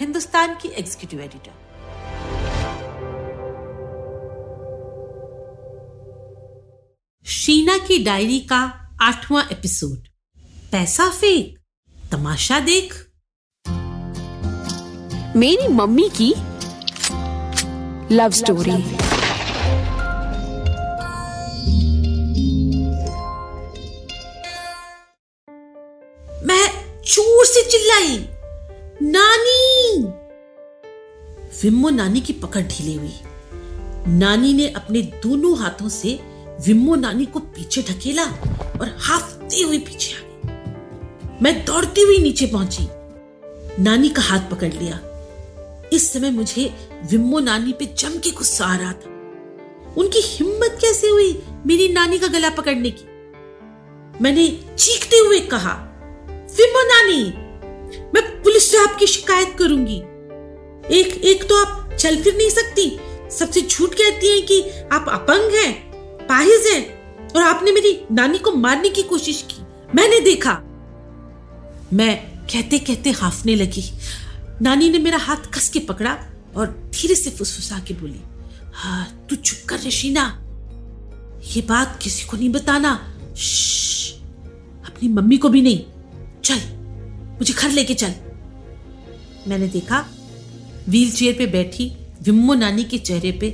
हिंदुस्तान की executive editor Sheena की diary का आठवां एपिसोड पैसा फेंक तमाशा देख। मेरी मम्मी की लव स्टोरी मैं ज़ोर से चिल्लाई। विम्मो नानी की पकड़ ढीली हुई। नानी ने अपने दोनों हाथों से विम्मो नानी को पीछे ढकेला और हाफती हुई पीछे आ गई। मैं दौड़ती हुई नीचे पहुँची। नानी का हाथ पकड़ लिया। इस समय मुझे विम्मो नानी पे जम के गुस्सा आ रहा था। उनकी हिम्मत कैसे हुई मेरी नानी का गला पकड़ने की? मैंने चीखते हुए कहा, विम्मो नानी, मैं पुलिस से आपकी शिकायत करूँगी। एक एक तो आप चल फिर नहीं सकती। सबसे झूठ कहती हैं कि आप अपंग हैं, पाहिज हैं, और आपने मेरी नानी को मारने की कोशिश की। मैंने देखा। मैं कहते कहते हाफने लगी। नानी ने मेरा हाथ कस के पकड़ा और धीरे से फुसफुसा के बोली हाँ तू चुप कर रशीना ये बात किसी को नहीं बताना। अपनी मम्मी को भी नहीं। चल, मुझे घर लेके चल। मैंने देखा व्हील चेयर पे बैठी, विम्मो नानी के चेहरे पे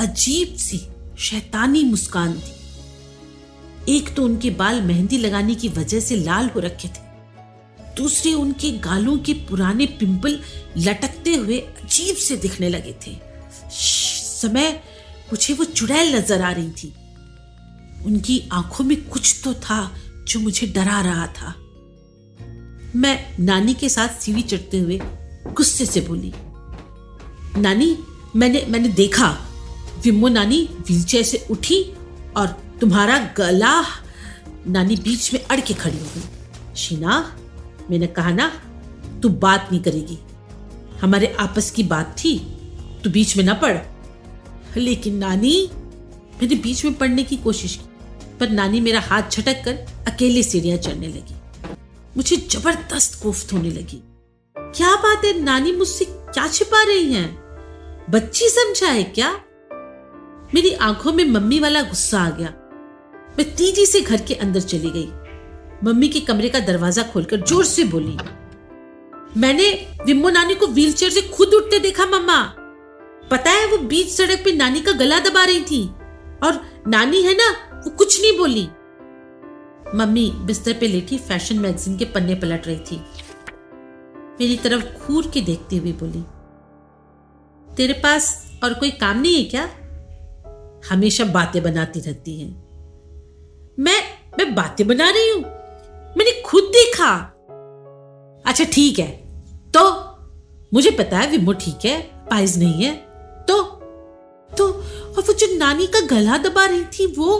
अजीब सी शैतानी मुस्कान थी। एक तो उनके बाल मेहंदी लगाने की वजह से लाल हो रखे थे। दूसरे उनके गालों के पुराने पिंपल लटकते हुए अजीब से दिखने लगे थे। समय, मुझे वो चुड़ैल नज़र आ रही थी। उनकी आँखों में कुछ तो था जो मुझे डरा रहा था। मैं नानी के साथ सीढ़ी चढ़ते हुए गुस्से से बोली नानी, मैंने मैंने देखा। विमो नानी व्हीलचेयर से उठी और तुम्हारा गला नानी बीच में अड़ के खड़ी हो गई। शीना, मैंने कहा, ना, तू बात नहीं करेगी। हमारे आपस की बात थी, तू बीच में ना पड़। लेकिन नानी, मैंने बीच में पढ़ने की कोशिश की, पर नानी मेरा हाथ झटक कर अकेले सीढ़ियाँ चढ़ने लगी। मुझे ज़बरदस्त कोफ्त होने लगी। क्या बात है, नानी मुझसे क्या छिपा रही हैं? बच्ची समझा है क्या? मेरी आँखों में मम्मी वाला गुस्सा आ गया। मैं तेज़ी से घर के अंदर चली गई। मम्मी के कमरे का दरवाज़ा खोलकर ज़ोर से बोली, मैंने विम्मो नानी को व्हीलचेयर से खुद उठते देखा, मम्मा। पता है वो बीच सड़क पे नानी का गला दबा रही थी और नानी है ना, वो कुछ नहीं बोली। मम्मी बिस्तर पे लेटी फ़ैशन मैगजीन के पन्ने पलट रही थी। मेरी तरफ़ घूर के देखती हुई बोली तेरे पास और कोई काम नहीं है क्या? हमेशा बातें बनाती रहती है। मैं मैं बातें बना रही हूँ। मैंने खुद देखा। अच्छा ठीक है। तो मुझे पता है विमो ठीक है, पाइज नहीं है। तो तो और वो जो नानी का गला दबा रही थी वो?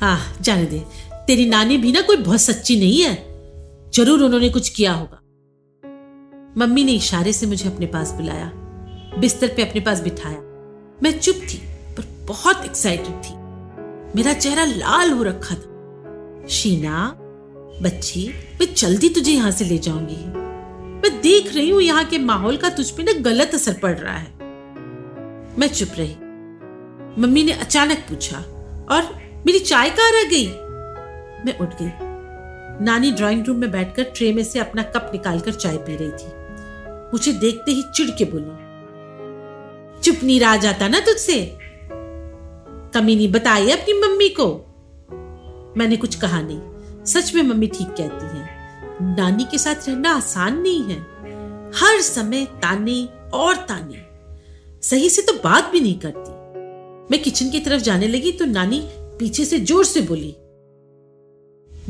हाँ जाने दे। तेरी नानी भी ना कोई बहुत सच्ची नहीं है। ज़रूर उन्होंने कुछ किया होगा। मम्मी ने इशारे से मुझे अपने पास बुलाया। बिस्तर पे अपने पास बिठाया। मैं चुप थी पर बहुत एक्साइटेड थी। मेरा चेहरा लाल हो रखा था। शीना, बच्ची, मैं जल्दी तुझे यहाँ से ले जाऊँगी। मैं देख रही हूँ यहाँ के माहौल का तुझ पे ना गलत असर पड़ रहा है। मैं चुप रही। मम्मी ने अचानक पूछा, और मेरी चाय कहाँ रह गई? मैं उठ गई। नानी ड्राइंग रूम में बैठकर ट्रे में से अपना कप निकालकर चाय पी रही थी। मुझे देखते ही चिढ़ के बोली चुप नहीं रहा जाता ना तुझसे? कमी नहीं बताई अपनी मम्मी को। मैंने कुछ कहा नहीं। सच में मम्मी ठीक कहती है। नानी के साथ रहना आसान नहीं है। हर समय ताने और ताने। सही से तो बात भी नहीं करती। मैं किचन की तरफ़ जाने लगी तो नानी पीछे से ज़ोर से बोली,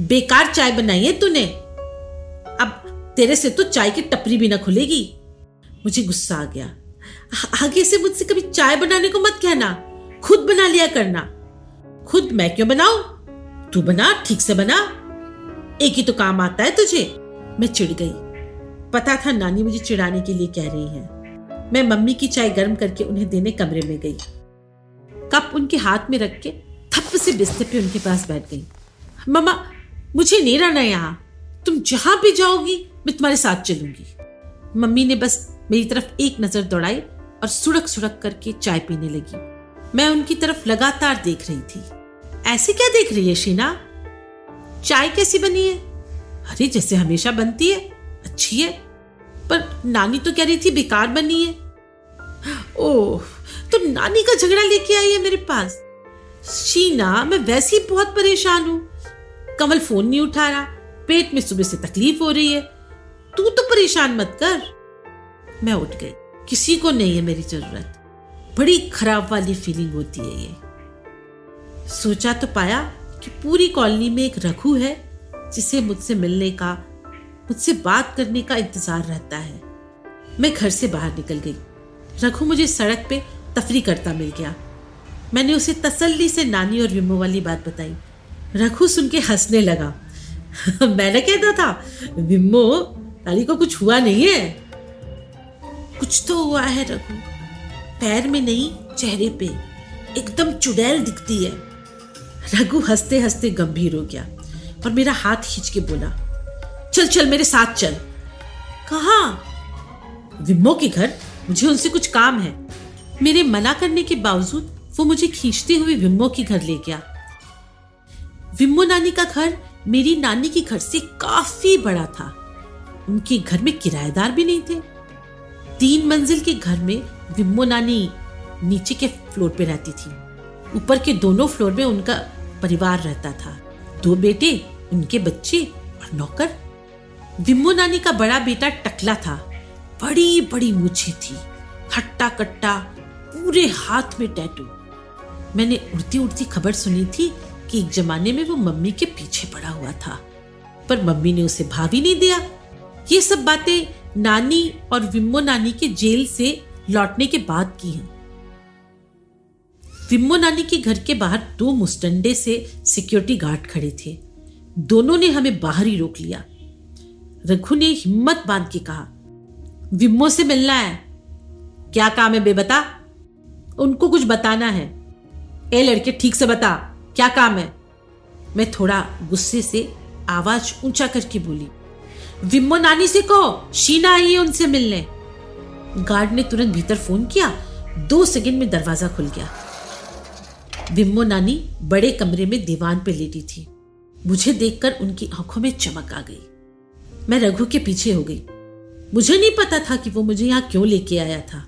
बेकार चाय बनाई है तूने। अब तेरे से तो चाय की टपरी भी ना खुलेगी। मुझे गुस्सा आ गया। आगे से मुझसे कभी चाय बनाने को मत कहना। खुद बना लिया करना। खुद मैं क्यों बनाऊ? तू बना, ठीक से बना। एक ही तो काम आता है तुझे। मैं चिढ़ गई। पता था नानी मुझे चिढ़ाने के लिए कह रही है। मैं मम्मी की चाय गर्म करके उन्हें देने कमरे में गई। कप उनके हाथ में रख के थप से बिस्तर पे उनके पास बैठ गई। मम्मा, मुझे नहीं रहना यहाँ। तुम जहाँ भी जाओगी, मैं तुम्हारे साथ चलूँगी। मम्मी ने बस मेरी तरफ़ एक नज़र दौड़ाई। और सुड़क सुड़क करके चाय पीने लगी। मैं उनकी तरफ़ लगातार देख रही थी। ऐसे क्या देख रही है, शीना? चाय कैसी बनी है? अरे, जैसे हमेशा बनती है, अच्छी है। पर नानी तो कह रही थी बेकार बनी है। ओह तो नानी का झगड़ा लेके आई है मेरे पास। शीना, मैं वैसे ही बहुत परेशान हूँ। कमल फ़ोन नहीं उठा रहा। पेट में सुबह से तकलीफ़ हो रही है। तू तो परेशान मत कर। मैं उठ गई। किसी को नहीं है मेरी ज़रूरत। बड़ी खराब वाली फीलिंग होती है ये। सोचा तो पाया कि पूरी कॉलोनी में एक रघु है, जिसे मुझसे मिलने का, मुझसे बात करने का इंतज़ार रहता है। मैं घर से बाहर निकल गई। रघु मुझे सड़क पे तफरी करता मिल गया। मैंने उसे तसल्ली से नानी और विमो वाली बात बताई। रघु सुन के हंसने लगा। मैंने कहता था विमो नानी को कुछ हुआ नहीं है? कुछ तो हुआ है रघु। पैर में नहीं, चेहरे पे। एकदम चुड़ैल दिखती है। रघु हँसते हँसते गंभीर हो गया और मेरा हाथ खींच के बोला, चल चल, मेरे साथ चल। कहा? विम्मो के घर। मुझे उनसे कुछ काम है। मेरे मना करने के बावजूद वो मुझे खींचते हुए विम्मो के घर ले गया। विम्मो नानी का घर मेरी नानी के घर से काफ़ी बड़ा था। उनके घर में किराएदार भी नहीं थे। तीन मंजिल के घर में विम्मो नानी नीचे के फ्लोर पे रहती थी। ऊपर के दोनों फ्लोर में उनका परिवार रहता था। दो बेटे, उनके बच्चे और नौकर। विम्मो नानी का बड़ा बेटा टकला था। बड़ी बड़ी मूछे थी। हट्टा कट्टा पूरे हाथ में टैटू मैंने उड़ती उड़ती खबर सुनी थी कि एक जमाने में वो मम्मी के पीछे पड़ा हुआ था। पर मम्मी ने उसे भाभी नहीं दिया। ये सब बातें नानी और विम्मो नानी के जेल से लौटने के बाद की हैं। विम्मो नानी के घर के बाहर दो मुस्टंडे से सिक्योरिटी गार्ड खड़े थे। दोनों ने हमें बाहर ही रोक लिया। रघु ने हिम्मत बाँध के कहा, विम्मो से मिलना है। क्या काम है बेबता? उनको कुछ बताना है। ए लड़के, ठीक से बता, क्या काम है? मैं थोड़ा गुस्से से आवाज़ ऊँचा करके बोली विम्मो नानी से कहो, शीना आई है उनसे मिलने। गार्ड ने तुरंत भीतर फ़ोन किया, दो सेकंड में दरवाज़ा खुल गया। विम्मो नानी बड़े कमरे में दीवान पे लेटी थी। मुझे देखकर उनकी आँखों में चमक आ गई। मैं रघु के पीछे हो गई। मुझे नहीं पता था कि वो मुझे यहाँ क्यों लेके आया था।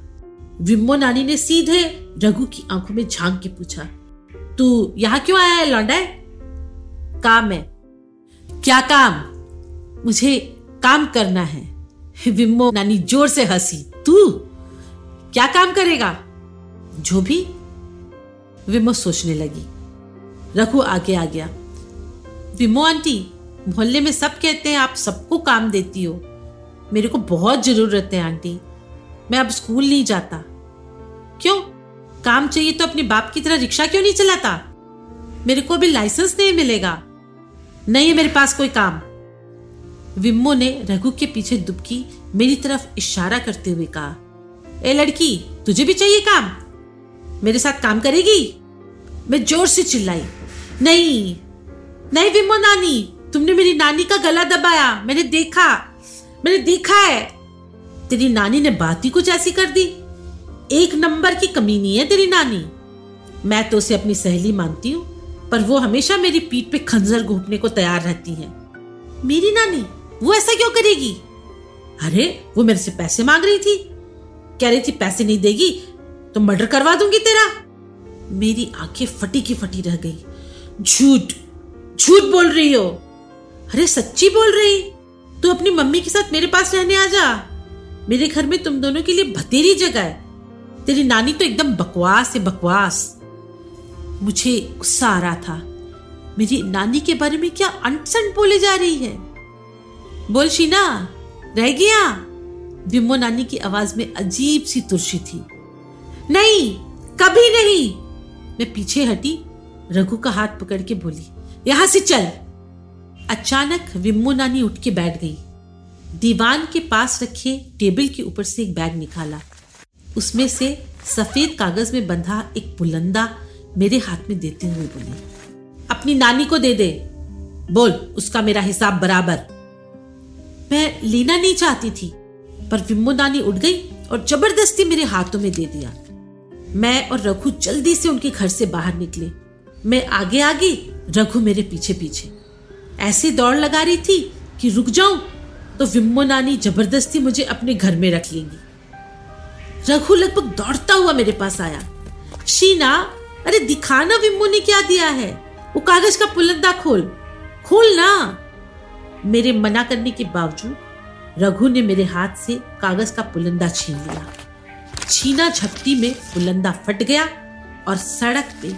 विम्मो नानी ने सीधे रघु की आँखों में झाँक के पूछा, तू यहाँ क्यों आया है, लौंडा? काम है। क्या काम? मुझे काम करना है। विम्मो नानी ज़ोर से हँसी। तू क्या काम करेगा? जो भी। विमो सोचने लगी। रघु आगे आ गया। विमो आंटी, मोहल्ले में सब कहते हैं आप सबको काम देती हो। मेरे को बहुत ज़रूरत है आंटी। मैं अब स्कूल नहीं जाता। क्यों? काम चाहिए तो अपने बाप की तरह रिक्शा क्यों नहीं चलाता? मेरे को अभी लाइसेंस नहीं मिलेगा। नहीं है मेरे पास कोई काम। विम्मो ने रघु के पीछे दुबकी मेरी तरफ़ इशारा करते हुए कहा, ए लड़की, तुझे भी चाहिए काम? मेरे साथ काम करेगी? मैं ज़ोर से चिल्लाई, नहीं नहीं विम्मो नानी, तुमने मेरी नानी का गला दबाया, मैंने देखा मैंने देखा है। तेरी नानी ने बात ही कुछ ऐसी कर दी। एक नंबर की कमी नहीं है तेरी नानी। मैं तो उसे अपनी सहेली मानती हूँ, पर वो हमेशा मेरी पीठ पे खंजर घूटने को तैयार रहती है। मेरी नानी वो ऐसा क्यों करेगी? अरे, वो मेरे से पैसे मांग रही थी। कह रही थी, पैसे नहीं देगी तो मर्डर करवा दूँगी तेरा। मेरी आँखें फटी की फटी रह गई। झूठ झूठ बोल रही हो? अरे, सच्ची बोल रही। तू अपनी मम्मी के साथ मेरे पास रहने आ जा। मेरे घर में तुम दोनों के लिए भतेरी जगह है। तेरी नानी तो एकदम बकवास है, बकवास। मुझे गुस्सा आ रहा था। मेरी नानी के बारे में क्या अनसंट बोले जा रही है? बोल, शीना, रह गया। विमो नानी की आवाज़ में अजीब सी तुरशी थी। नहीं, कभी नहीं। मैं पीछे हटी, रघु का हाथ पकड़ के बोली, यहाँ से चल। अचानक विम्मो नानी उठ के बैठ गई। दीवान के पास रखे टेबल के ऊपर से एक बैग निकाला। उसमें से सफ़ेद कागज़ में बंधा एक बुलंदा मेरे हाथ में देते हुए बोली, अपनी नानी को दे दे। बोल, उसका मेरा हिसाब बराबर। मैं लेना नहीं चाहती थी, पर विम्मो नानी उठ गई और ज़बरदस्ती मेरे हाथों में दे दिया। मैं और रघु जल्दी से उनके घर से बाहर निकले। मैं आगे आगे रघु मेरे पीछे पीछे। ऐसे दौड़ लगा रही थी कि रुक जाऊँ तो विम्मो नानी ज़बरदस्ती मुझे अपने घर में रख लेंगी। रघु लगभग दौड़ता हुआ मेरे पास आया। शीना, अरे दिखाना विम्मो ने क्या दिया है? वो कागज़ का पुलंदा खोल। खोल ना। मेरे मना करने के बावजूद, रघु ने मेरे हाथ से कागज़ का पुलंदा छीन लिया। छीना झपटी में पुलंदा फट गया और सड़क पे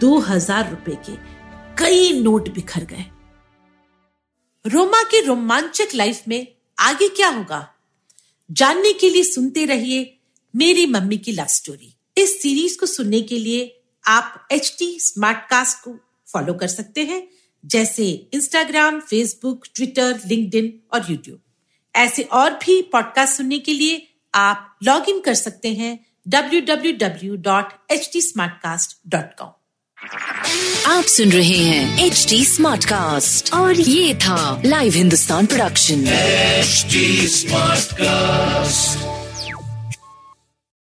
दो हज़ार रुपए के कई नोट बिखर गए। रोमा के रोमांचक लाइफ में आगे क्या होगा? जानने के लिए सुनते रहिए मेरी मम्मी की लव स्टोरी इस सीरीज़ को सुनने के लिए आप एच टी स्मार्ट कास्ट को फॉलो कर सकते हैं। जैसे इंस्टाग्राम फेसबुक ट्विटर लिंक्डइन और यूट्यूब ऐसे और भी पॉडकास्ट सुनने के लिए आप लॉग इन कर सकते हैं www.htsmartcast.com आप सुन रहे हैं एच डी स्मार्ट कास्ट और ये था live Hindustan production smart cast